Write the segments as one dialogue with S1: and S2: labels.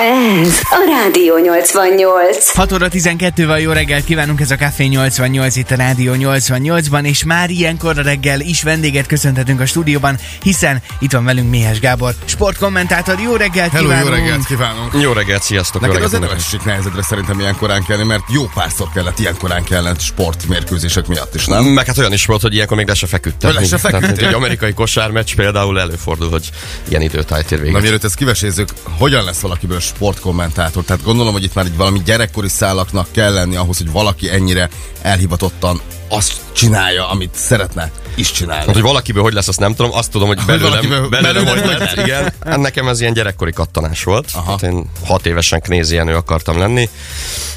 S1: Ez a Rádió 88.
S2: 6 óra 12-vel jó reggelt kívánunk, ez a Café 88 itt a Rádió 88-ban, és már ilyenkor a reggel is vendéget köszönhetünk a stúdióban, hiszen itt van velünk Méhes Gábor, sportkommentátor. Jó reggelt
S3: Hello,
S2: kívánunk!
S3: jó reggelt kívánunk!
S4: Jó reggelt, sziasztok!
S3: Neked
S4: reggelt
S3: nem esik nehezedre szerintem ilyen korán kelni, mert jó párszor kellett ilyen korán kellett sportmérkőzések miatt is, nem?
S4: Meg hát olyan is volt, hogy ilyenkor még le se feküdtem.
S3: Le se feküdtél?
S4: egy amerikai kosármeccs például előfordul, hogy ilyen időtájt ér
S3: Na
S4: véget.
S3: mielőtt ezt kivesézzük, hogyan lesz valakiből sportkommentátor? Tehát gondolom, hogy itt már egy valami gyerekkori szálaknak kell lenni ahhoz, hogy valaki ennyire elhivatottan azt csinálja, amit szeretne is csinálni.
S4: Hát, hogy valakiből hogy lesz, azt nem tudom. Azt tudom, hogy belőlem,
S3: valakiből-
S4: belőlem,
S3: belőled
S4: hogy
S3: hogy
S4: lett. Igen. Hát Nekem ez ilyen gyerekkori kattanás volt.
S3: Aha.
S4: Hát én hat évesen knézienő akartam lenni,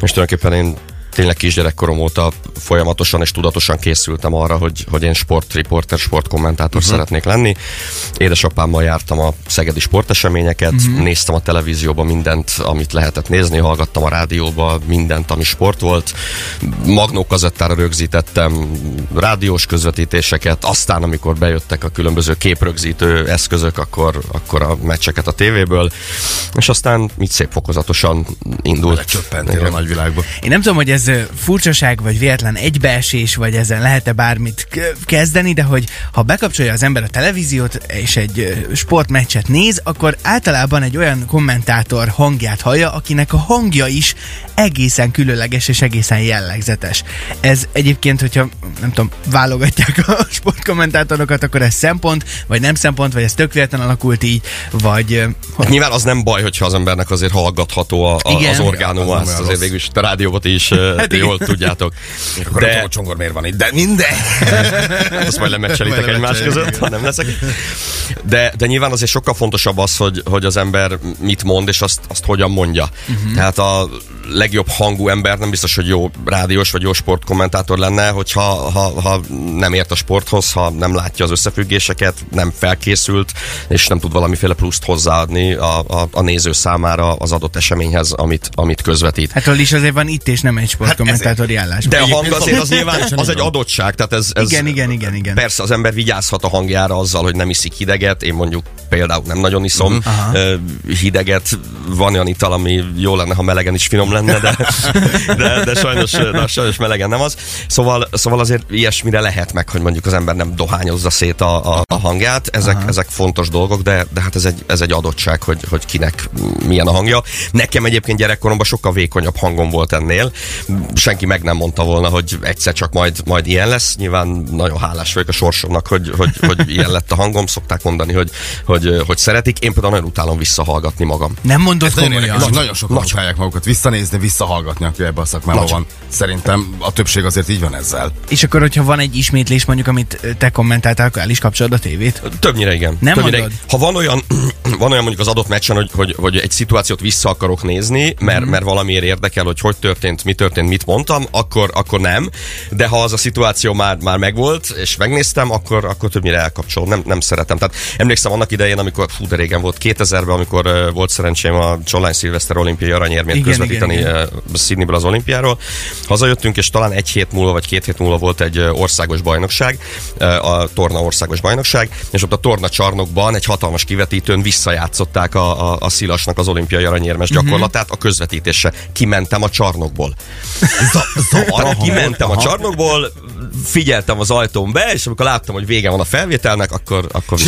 S4: és tulajdonképpen én tényleg kisgyerekkorom óta folyamatosan és tudatosan készültem arra, hogy, hogy én sportriporter, sportkommentátor uh-huh. szeretnék lenni. Édesapámmal jártam a szegedi sporteseményeket, uh-huh. néztem a televízióban mindent, amit lehetett nézni, hallgattam a rádióba mindent, ami sport volt. Magnó kazettára rögzítettem rádiós közvetítéseket, aztán amikor bejöttek a különböző képrögzítő eszközök, akkor, akkor a meccseket a tévéből, és aztán így szép fokozatosan indult.
S3: Lecsöppentél a nagyvilágba.
S2: Én nem tudom, hogy ez ö, furcsaság, vagy véletlen egybeesés, vagy ezen lehet-e bármit kezdeni, de hogy ha bekapcsolja az ember a televíziót, és egy sportmeccset néz, akkor általában egy olyan kommentátor hangját hallja, akinek a hangja is egészen különleges és egészen jellegzetes. Ez egyébként, hogyha nem tudom, válogatják a sportkommentátorokat, akkor ez szempont, vagy nem szempont, vagy ez tök véletlen alakult így, vagy
S4: Hát nyilván az nem baj, hogyha az embernek azért hallgatható a, a,
S2: Igen.
S4: az orgánuma,
S3: Az
S4: ezt azért végül is a rádióban is
S2: Hát
S4: jól tudjátok.
S3: Akkor nem tudom,
S4: De
S3: hogy csongor miért van itt, de minden.
S4: azt majd lemecselitek egymás között, ha nem leszek. De, de nyilván azért sokkal fontosabb az, hogy, hogy az ember mit mond, és azt, azt hogyan mondja. Uh-huh. Tehát a legjobb hangú ember nem biztos, hogy jó rádiós vagy jó sportkommentátor lenne, hogyha ha, ha nem ért a sporthoz, ha nem látja az összefüggéseket, nem felkészült, és nem tud valamiféle pluszt hozzáadni a, a, a néző számára az adott eseményhez, amit, amit közvetít.
S2: hát is azért van itt, és nem egy sportkommentátori állás.
S4: De a hang azért az nyilván az egy adottság, tehát ez, ez
S2: Igen, igen, igen, igen.
S4: Persze az ember vigyázhat a hangjára azzal, hogy nem iszik hideget, én mondjuk például nem nagyon iszom
S3: Mhm.
S4: uh hideget, van olyan ital, ami jó lenne, ha melegen is finom lenne, de, de, de sajnos, de sajnos melegen nem az. Szóval, szóval azért ilyesmire lehet meg, hogy mondjuk az ember nem dohányozza szét a, a, a hangját, ezek, ezek fontos dolgok, de, de hát ez egy, ez egy adottság, hogy, hogy kinek milyen a hangja. Nekem egyébként gyerekkoromban sokkal vékonyabb hangom volt ennél. Senki meg nem mondta volna, hogy egyszer csak majd, majd ilyen lesz. Nyilván nagyon hálás vagyok a sorsomnak, hogy, hogy, hogy ilyen lett a hangom. Szokták mondani, hogy, hogy, hogy szeretik. Én például nagyon utálom visszahallgatni magam.
S2: Nem mondod
S3: Ez nagyon
S2: komolyan.
S3: érdekes, nagyon sokan utálják magukat visszanézni, visszahallgatni, aki ebbe a szakmában
S4: Nagyon.
S3: van. Szerintem a többség azért így van ezzel.
S2: És akkor, hogyha van egy ismétlés, mondjuk, amit te kommentáltál, akkor el is kapcsolod a tévét?
S4: Többnyire igen.
S2: Nem
S4: Többnyire
S2: mondod?
S4: Ha van olyan, van olyan mondjuk az adott meccsen, hogy, hogy, hogy egy szituációt vissza akarok nézni, mert,
S2: Mhm.
S4: mert valamiért érdekel, hogy hogy történt, mi történt, mit mondtam, akkor, akkor nem. De ha az a szituáció már, már megvolt, és megnéztem, akkor, akkor többnyire elkapcsolom. Nem, nem szeretem. Tehát emlékszem annak idején, amikor, fú, de régen volt, 2000-ben, amikor uh, volt szerencsém a Csollány Szilveszter olimpiai aranyérmét
S2: Igen,
S4: közvetíteni
S2: igen, igen.
S4: uh, Sydneyből az olimpiáról. Hazajöttünk, és talán egy hét múlva, vagy két hét múlva volt egy országos bajnokság, a torna országos bajnokság, és ott a torna csarnokban egy hatalmas kivetítőn visszajátszották a, a, a Szilasnak az olimpiai aranyérmes
S2: Mhm.
S4: gyakorlatát a közvetítésre. Kimentem a csarnokból. Zavar, kimentem a csarnokból, figyeltem az ajtón be, és amikor láttam, hogy vége van a felvételnek, akkor, akkor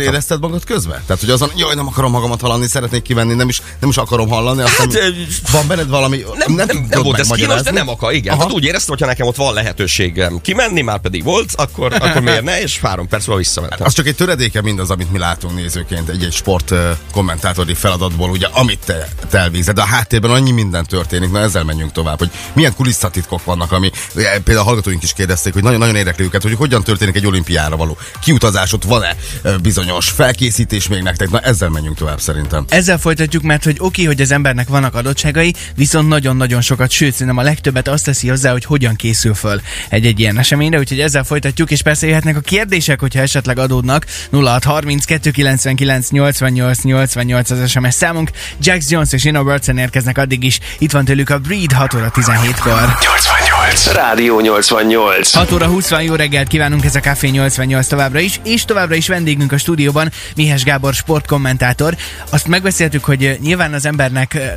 S3: érezted magad közben? Tehát, hogy azon, jaj, nem akarom magamat hallani, szeretnék kivenni, nem is, nem is akarom hallani. Aztán
S4: Hát,
S3: van benned valami,
S4: nem, nem, nem, nem volt ez kínos, de nem akar, igen.
S3: Aha.
S4: Hát úgy éreztem, hogyha nekem ott van lehetőségem kimenni, már pedig volt, akkor, akkor miért ne, és három perc múlva visszamentem.
S3: Az csak egy töredéke mindaz, amit mi látunk nézőként egy-egy sport kommentátori feladatból, ugye, amit te, te elvégzed, de a háttérben annyi minden történik, na ezzel menjünk tovább, hogy milyen kulisszatitkok vannak, ami például a hallgatóink is kérdezték, hogy nagyon-nagyon érdekli őket, hogy hogyan történik egy olimpiára való kiutazás, ott van-e bizonyos felkészítés még nektek, na ezzel menjünk tovább szerintem.
S2: Ezzel folytatjuk, mert hogy oké, hogy az embernek vannak adottságai, viszont nagyon-nagyon sokat, sőt, szerintem a legtöbbet azt teszi hozzá, hogy hogyan készül föl egy-egy ilyen eseményre, úgyhogy ezzel folytatjuk, és persze jöhetnek a kérdések, hogyha esetleg adódnak. 0632 99 88 88 az SMS számunk. Jax Jones és Inna Burton érkeznek addig is. Itt van tőlük a Breed 6 óra 10 17-kor.
S5: 88. Rádió 88.
S2: 6 óra 20 van, jó reggelt kívánunk, ez a Café 88 továbbra is, és továbbra is vendégünk a stúdióban Mihes Gábor sportkommentátor. Azt megbeszéltük, hogy eh, nyilván az embernek eh,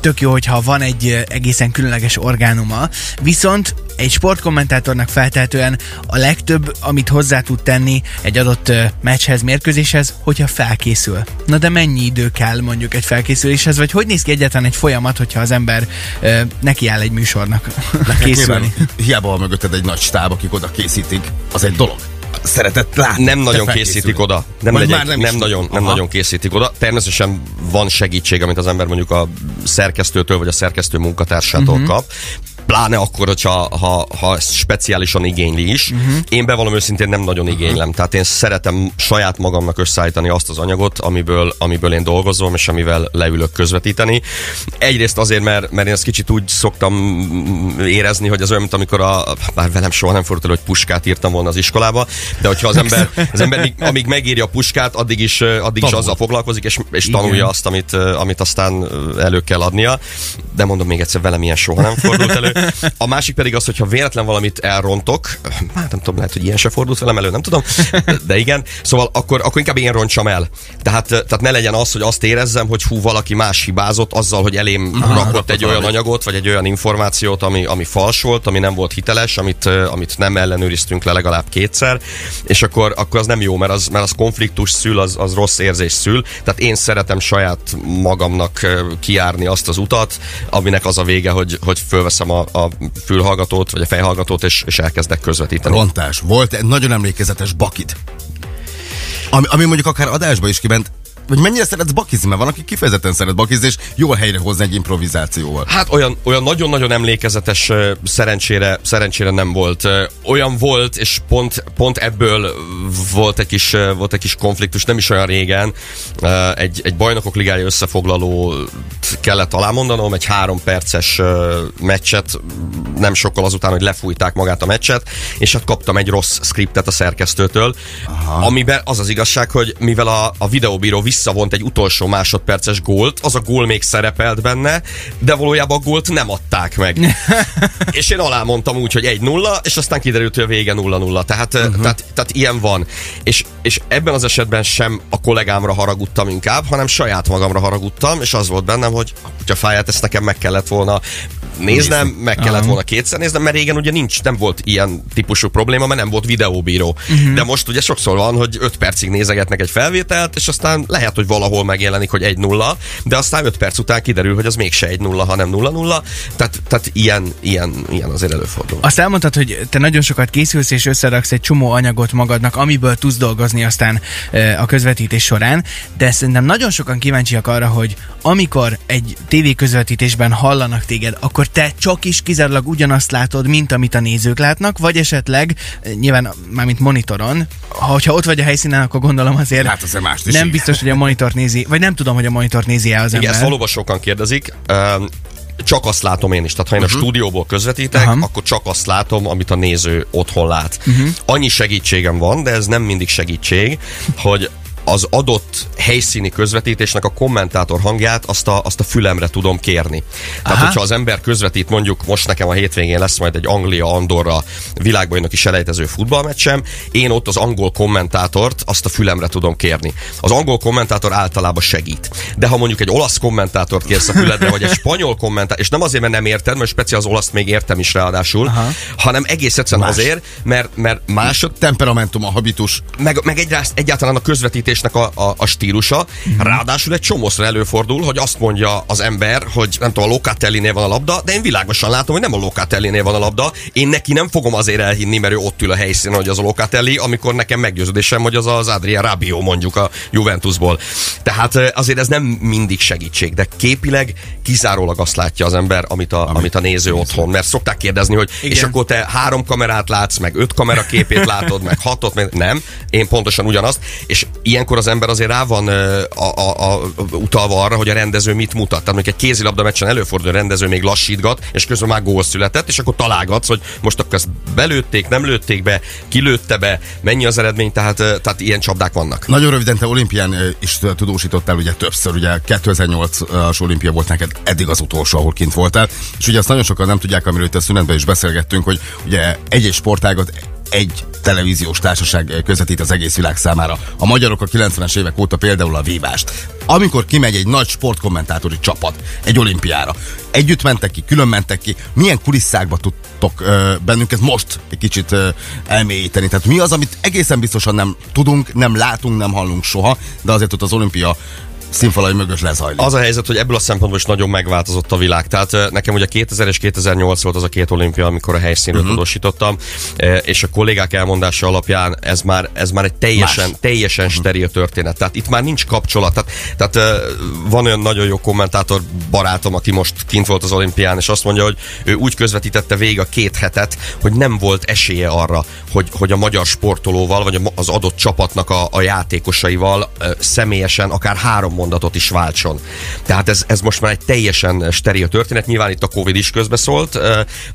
S2: tök jó, hogyha van egy eh, egészen különleges orgánuma, viszont egy sportkommentátornak feltehetően a legtöbb, amit hozzá tud tenni egy adott meccshez, mérkőzéshez, hogyha felkészül. Na de mennyi idő kell mondjuk egy felkészüléshez, vagy hogy néz ki egyáltalán egy folyamat, hogyha az ember ö, nekiáll egy műsornak készülni?
S3: Nyilván, hiába van mögötted egy nagy stáb, akik oda készítik, az egy dolog. Szeretett látni.
S4: Nem nagyon készítik oda. Nem, legyen,
S3: már
S4: nem,
S3: nem is.
S4: nagyon, nem
S3: Aha.
S4: nagyon készítik oda. Természetesen van segítség, amit az ember mondjuk a szerkesztőtől vagy a szerkesztő munkatársától uh-huh. kap. Pláne akkor, hogyha ha, ha ezt speciálisan igényli is.
S3: Mhm.
S4: Uh-huh. Én bevallom őszintén nem nagyon igénylem. Tehát én szeretem saját magamnak összeállítani azt az anyagot, amiből, amiből én dolgozom, és amivel leülök közvetíteni. Egyrészt azért, mert, mert én ezt kicsit úgy szoktam érezni, hogy az olyan, mint amikor a, bár velem soha nem fordult hogy puskát írtam volna az iskolába, de hogyha az ember, az ember míg, amíg megírja a puskát, addig is, addig is
S3: Tanul.
S4: azzal foglalkozik, és, és
S2: Igen.
S4: tanulja azt, amit, amit aztán elő kell adnia. De mondom még egyszer, velem ilyen soha nem fordult elő. A másik pedig az, hogyha véletlen valamit elrontok, hát nem tudom, lehet, hogy ilyen se fordult velem elő, nem tudom, de igen, szóval akkor, akkor inkább én rontsam el. Tehát, tehát ne legyen az, hogy azt érezzem, hogy hú, valaki más hibázott azzal, hogy elém rakott egy olyan anyagot, vagy egy olyan információt, ami, ami fals volt, ami nem volt hiteles, amit, amit nem ellenőriztünk le legalább kétszer, és akkor, akkor az nem jó, mert az, mert az konfliktus szül, az, az rossz érzés szül. Tehát én szeretem saját magamnak kiárni azt az utat, aminek az a vége, hogy, hogy fölveszem a, a fülhallgatót, vagy a fejhallgatót, és, és elkezdek közvetíteni.
S3: Rontás. Volt egy nagyon emlékezetes bakid. Ami, ami mondjuk akár adásba is kiment. Vagy mennyire szeretsz bakizni? Mert van, aki kifejezetten szeret bakizni, és jól helyre hozni egy improvizációval.
S4: Hát olyan, olyan nagyon-nagyon emlékezetes szerencsére, szerencsére nem volt. Olyan volt, és pont, pont ebből volt egy, kis, volt egy kis konfliktus, nem is olyan régen. Egy, egy bajnokok ligája összefoglaló kellett alámondanom, egy három perces meccset, nem sokkal azután, hogy lefújták magát a meccset, és hát kaptam egy rossz skriptet a szerkesztőtől, Aha. amiben az az igazság, hogy mivel a, a videóbíró visszavont egy utolsó másodperces gólt, az a gól még szerepelt benne, de valójában a gólt nem adták meg. és én alámondtam úgy, hogy 1-0, és aztán kiderült, hogy a vége 0-0. Tehát, uh-huh. tehát, tehát ilyen van. És, és ebben az esetben sem a kollégámra haragudtam inkább, hanem saját magamra haragudtam, és az volt bennem, hogy a kutyafáját ezt nekem meg kellett volna néznem, meg kellett volna kétszer néznem, mert régen ugye nincs, nem volt ilyen típusú probléma, mert nem volt videóbíró. Uh-huh. De most ugye sokszor van, hogy 5 percig nézegetnek egy felvételt, és aztán lehet, hogy valahol megjelenik, hogy 1-0, de aztán 5 perc után kiderül, hogy az mégse 1-0, hanem 0-0. Tehát, tehát ilyen, ilyen, ilyen azért előfordul.
S2: Azt elmondtad, hogy te nagyon sokat készülsz és összeraksz egy csomó anyagot magadnak, amiből tudsz dolgozni aztán a közvetítés során, de szerintem nagyon sokan kíváncsiak arra, hogy amikor egy tévé közvetítésben hallanak téged, akkor te csak is kizárólag ugyanazt látod, mint amit a nézők látnak, vagy esetleg, ö, nyilván mármint monitoron, ha, hogyha ott vagy a helyszínen, akkor gondolom azért
S3: Hát mást is
S2: nem
S3: így.
S2: biztos, hogy a monitort nézi, vagy nem tudom, hogy a monitort nézi el az
S4: Igen,
S2: ember.
S4: ezt valóban sokan kérdezik. Um, csak azt látom én is. Tehát ha én uh-huh. a stúdióból közvetítek, uh-huh. akkor csak azt látom, amit a néző otthon lát. Uh-huh. Annyi segítségem van, de ez nem mindig segítség, hogy az adott helyszíni közvetítésnek a kommentátor hangját azt a, azt a fülemre tudom kérni. Tehát,
S2: Aha.
S4: hogyha az ember közvetít, mondjuk most nekem a hétvégén lesz majd egy Anglia-Andorra világbajnoki selejtező futballmeccsem, én ott az angol kommentátort azt a fülemre tudom kérni. Az angol kommentátor általában segít. De ha mondjuk egy olasz kommentátort kérsz a füledre, vagy egy spanyol kommentátort, és nem azért, mert nem érted, mert speciál az olaszt még értem is ráadásul,
S2: Aha.
S4: hanem egész egyszerűen
S3: Más.
S4: azért, mert, mert másod,
S3: Temperamentum, a habitus.
S4: meg, meg egyrészt egyáltalán a közvetítésnek a, a, a stílusa.
S2: Mhm.
S4: Ráadásul egy csomószor előfordul, hogy azt mondja az ember, hogy nem tudom, a Locatellinél van a labda, de én világosan látom, hogy nem a Locatellinél van a labda. Én neki nem fogom azért elhinni, mert ő ott ül a helyszínen, hogy az a Locatelli, amikor nekem meggyőződésem, hogy az az Adrian Rabiot mondjuk a Juventusból. Tehát eh, azért ez nem mindig segítség, de képileg kizárólag azt látja az ember, amit a, amit a néző otthon. Mert szokták kérdezni, hogy
S2: Igen.
S4: és akkor te három kamerát látsz, meg öt kamera képét látod, meg hatot, meg nem. Én pontosan ugyanazt. És ilyenkor ilyenkor az ember azért rá van a, a, a, utalva arra, hogy a rendező mit mutat. Tehát mondjuk egy kézilabda meccsen előfordul, a rendező még lassítgat, és közben már gól született, és akkor találgatsz, hogy most akkor ezt belőtték, nem lőtték be, kilőtte be, mennyi az eredmény, tehát, tehát ilyen csapdák vannak.
S3: Nagyon röviden, te olimpián is tudósítottál ugye többször, ugye 2008-as olimpia volt neked eddig az utolsó, ahol kint voltál, és ugye azt nagyon sokan nem tudják, amiről itt a szünetben is beszélgettünk, hogy ugye egy-egy sportágat egy televíziós társaság közvetít az egész világ számára. A magyarok a 90-es évek óta például a vívást. Amikor kimegy egy nagy sportkommentátori csapat egy olimpiára, együtt mentek ki, külön mentek ki, milyen kulisszákba tudtok ö, bennünket most egy kicsit ö, elmélyíteni? Tehát mi az, amit egészen biztosan nem tudunk, nem látunk, nem hallunk soha, de azért ott az olimpia színfalai mögött lezajlik.
S4: Az a helyzet, hogy ebből a szempontból is nagyon megváltozott a világ. Tehát nekem ugye 2000 és 2008 volt az a két olimpia, amikor a helyszínről uh-huh. tudósítottam, és a kollégák elmondása alapján ez már, ez már egy teljesen,
S3: Más.
S4: teljesen uh-huh. steril történet. Tehát itt már nincs kapcsolat. Tehát, tehát van olyan nagyon jó kommentátor barátom, aki most kint volt az olimpián, és azt mondja, hogy ő úgy közvetítette végig a két hetet, hogy nem volt esélye arra, hogy, hogy a magyar sportolóval, vagy az adott csapatnak a, a játékosaival személyesen akár három mondatot is váltson. Tehát ez, ez most már egy teljesen steril történet. Nyilván itt a Covid is közbeszólt,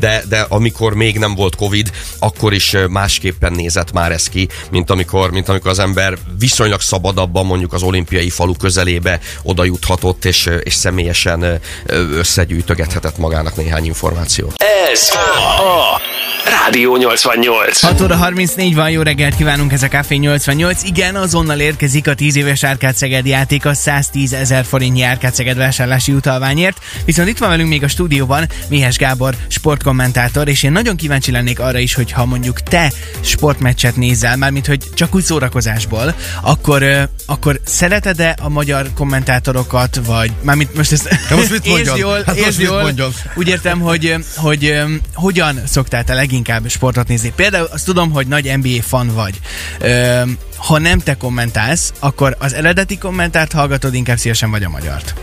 S4: de, de amikor még nem volt Covid, akkor is másképpen nézett már ez ki, mint amikor, mint amikor az ember viszonylag szabadabban mondjuk az olimpiai falu közelébe oda juthatott, és, és személyesen összegyűjtögethetett magának néhány információt.
S5: Ez a Rádió 88.
S2: 6 óra 34 van, jó reggelt kívánunk, ez a Café 88. Igen, azonnal érkezik a 10 éves Árkád Szeged játék a 110 ezer forintnyi Árkád Szeged vásárlási utalványért. Viszont itt van velünk még a stúdióban Mihes Gábor, sportkommentátor, és én nagyon kíváncsi lennék arra is, hogy ha mondjuk te sportmeccset nézel, mármint hogy csak úgy szórakozásból, akkor, ö, akkor szereted-e a magyar kommentátorokat, vagy mármint most ezt
S3: Ja, most mit mondjam?
S2: jól,
S3: Hát most
S2: értsd
S3: mit
S2: jól,
S3: mondjam?
S2: úgy értem, hogy, hogy öm, hogyan szoktál te leginkább sportot nézni. Például azt tudom, hogy nagy NBA fan vagy. Öm, ha nem te kommentálsz, akkor az eredeti kommentárt hallgatod inkább szívesen vagy a magyart.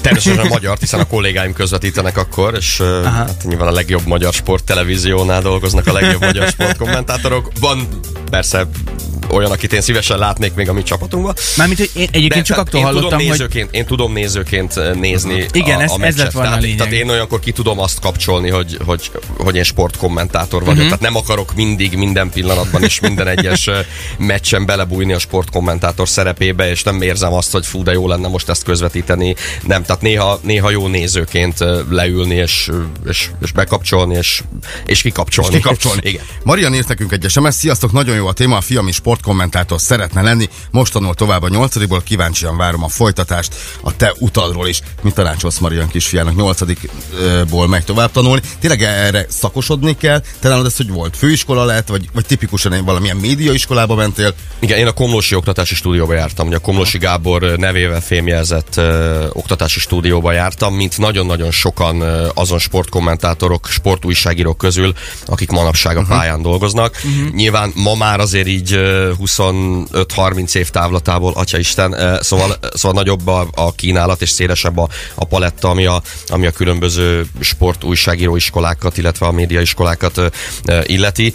S4: Természetesen a magyar, hiszen a kollégáim közvetítenek akkor, és uh, hát nyilván a legjobb magyar sporttelevíziónál dolgoznak a legjobb magyar sportkommentátorok. Van persze olyan, akit én szívesen látnék még a mi csapatunkban.
S2: Mármint, hogy én egyébként csak
S4: tehát
S2: attól
S4: én
S2: hallottam,
S4: tudom
S2: hogy
S4: nézőként, Én tudom nézőként eh, nézni
S2: Igen,
S4: a,
S2: ez-
S4: a
S2: ez lett volna a
S4: tehát,
S2: lényeg.
S4: tehát én olyankor ki tudom azt kapcsolni, hogy, hogy, hogy én sportkommentátor vagyok.
S2: Mhm.
S4: Tehát nem akarok mindig, minden pillanatban és minden egyes eh, meccsen belebújni a sportkommentátor szerepébe, és nem érzem azt, hogy fú, de jó lenne most ezt közvetíteni. Nem, tehát néha, néha jó nézőként eh, leülni, és, és, és bekapcsolni, és, és kikapcsolni.
S3: És kikapcsolni.
S4: Igen.
S3: Marian írt nekünk egy SMS, sziasztok, nagyon jó a téma, a fiam is sportkommentátor szeretne lenni, most tanul tovább a nyolcadikból, kíváncsian várom a folytatást, a te utadról is. Mit tanácsolsz Marian kisfiának nyolcadikból megy tovább tanulni? Tényleg erre szakosodni kell? Te nálad ez hogy volt? Főiskola lett, vagy, vagy tipikusan valamilyen médiaiskolába mentél?
S4: Igen, én a Komlósi Oktatási Stúdióba jártam. Ugye a Komlósi Gábor nevével fémjelzett ö, oktatási stúdióba jártam, mint nagyon-nagyon sokan ö, azon sportkommentátorok, sportújságírók közül, akik manapság a pályán dolgoznak. Nyilván ma már azért így ö, 25-30 év távlatából, atya Isten, ö, szóval, szóval nagyobb a, a kínálat és szélesebb a, a paletta, ami a, ami a különböző sportújságíró iskolákat, illetve a médiaiskolákat ö, illeti.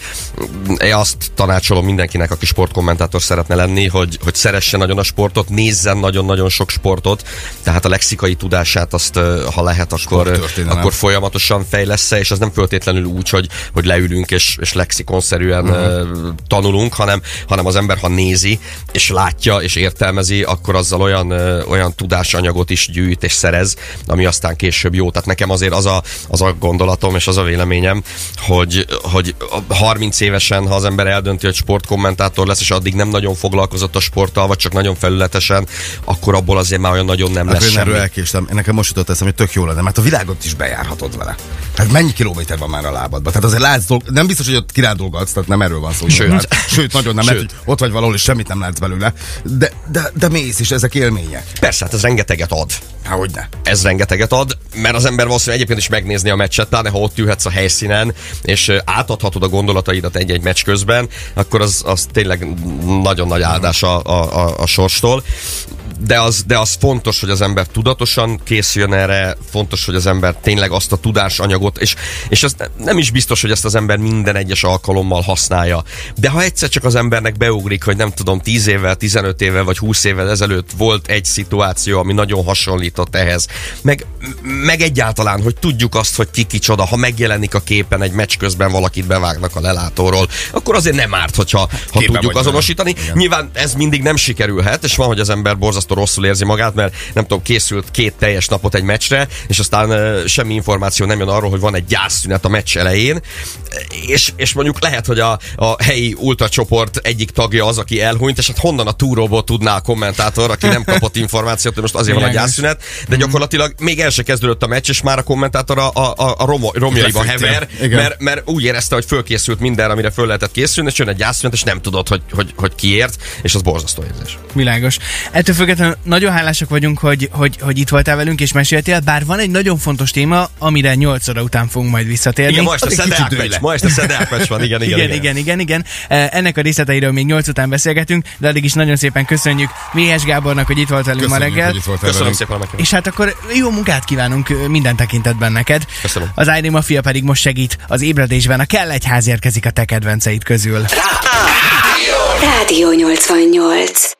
S4: Én azt tanácsolom mindenkinek, aki sportkommentátor szeretne lenni, hogy, hogy szeresse nagyon a sportot, nézzen nagyon-nagyon sok sportot, tehát a lexikai tudását azt, ha lehet, akkor, akkor folyamatosan fejlesz és az nem föltétlenül úgy, hogy, hogy leülünk és, és lexikonszerűen uh-huh. tanulunk, hanem, hanem az ember, ha nézi, és látja, és értelmezi, akkor azzal olyan, olyan tudásanyagot is gyűjt és szerez, ami aztán később jó. Tehát nekem azért az a, az a gondolatom és az a véleményem, hogy, hogy a 30 évesen, ha az ember eldönti, hogy sportkommentátor lesz, és addig nem nagyon foglalkozott a sporttal, vagy csak nagyon felületesen, akkor abból azért már olyan nagyon nem lesz
S3: Hát én erről
S4: semmi.
S3: elkéstem. Nekem most jutott eszem, hogy tök jó lenne, mert a világot is bejárhatod vele. Hát mennyi kilométer van már a lábadban? Tehát azért látsz dolg... nem biztos, hogy ott kirándulgatsz, tehát nem erről van szó.
S4: Sőt.
S3: Sőt, nagyon nem,
S4: Sőt.
S3: Ott vagy valahol, és semmit nem látsz belőle. De, de, de mész is, ezek élmények.
S4: Persze, hát ez rengeteget ad.
S3: Há, hogy ne.
S4: ez rengeteget ad, mert az ember valószínűleg egyébként is megnézni a meccset, pláne ha ott ülhetsz a helyszínen, és átadhatod a gondolataidat egy-egy meccs közben, akkor az, az tényleg nagyon nagy áldás a, a, a, a sorstól. De az, de az fontos, hogy az ember tudatosan készüljön erre, fontos, hogy az ember tényleg azt a tudásanyagot, és, és az nem is biztos, hogy ezt az ember minden egyes alkalommal használja. De ha egyszer csak az embernek beugrik, hogy nem tudom, 10 évvel, 15 évvel vagy 20 évvel ezelőtt volt egy szituáció, ami nagyon hasonlított ehhez, meg, meg egyáltalán, hogy tudjuk azt, hogy ki kicsoda, ha megjelenik a képen egy meccs közben valakit bevágnak a lelátóról, akkor azért nem árt, hogyha ha
S3: Képben
S4: tudjuk azonosítani.
S3: Igen.
S4: Nyilván ez mindig nem sikerülhet, és van, hogy az ember borzasztó rosszul érzi magát, mert nem tudom, készült két teljes napot egy meccsre, és aztán semmi információ nem jön arról, hogy van egy gyászszünet a meccs elején, és, és mondjuk lehet, hogy a, a helyi ultracsoport egyik tagja az, aki elhunyt, és hát honnan a túróból tudná a kommentátor, aki nem kapott információt, hogy most azért van a
S2: Világos.
S4: gyászszünet, de gyakorlatilag még el se kezdődött a meccs, és már a kommentátor a, a, a, a romo, romjaiba hever,
S3: Igen.
S4: mert, mert úgy érezte, hogy fölkészült minden, amire föl lehetett készülni, és jön egy gyászszünet, és nem tudod, hogy, hogy, hogy kiért, és az borzasztó érzés.
S2: Világos. Ettől függetlenül nagyon hálásak vagyunk, hogy, hogy, hogy itt voltál velünk és meséltél, bár van egy nagyon fontos téma, amire 8 óra után fogunk majd visszatérni.
S4: Igen, ma este ma este Szedeák meccs van, igen, igen,
S2: igen, igen, igen, igen. Eh, Ennek a részleteiről még 8 után beszélgetünk, de addig is nagyon szépen köszönjük Méhes Gábornak, hogy itt volt velünk ma reggel.
S3: hogy itt voltál
S4: Köszönöm
S3: velünk.
S4: szépen meghívást.
S2: És hát akkor jó munkát kívánunk ö, minden tekintetben neked.
S4: Köszönöm.
S2: Az ID Mafia pedig most segít az ébredésben. A kell egy ház érkezik a te kedvenceid közül.
S1: Rádió 88.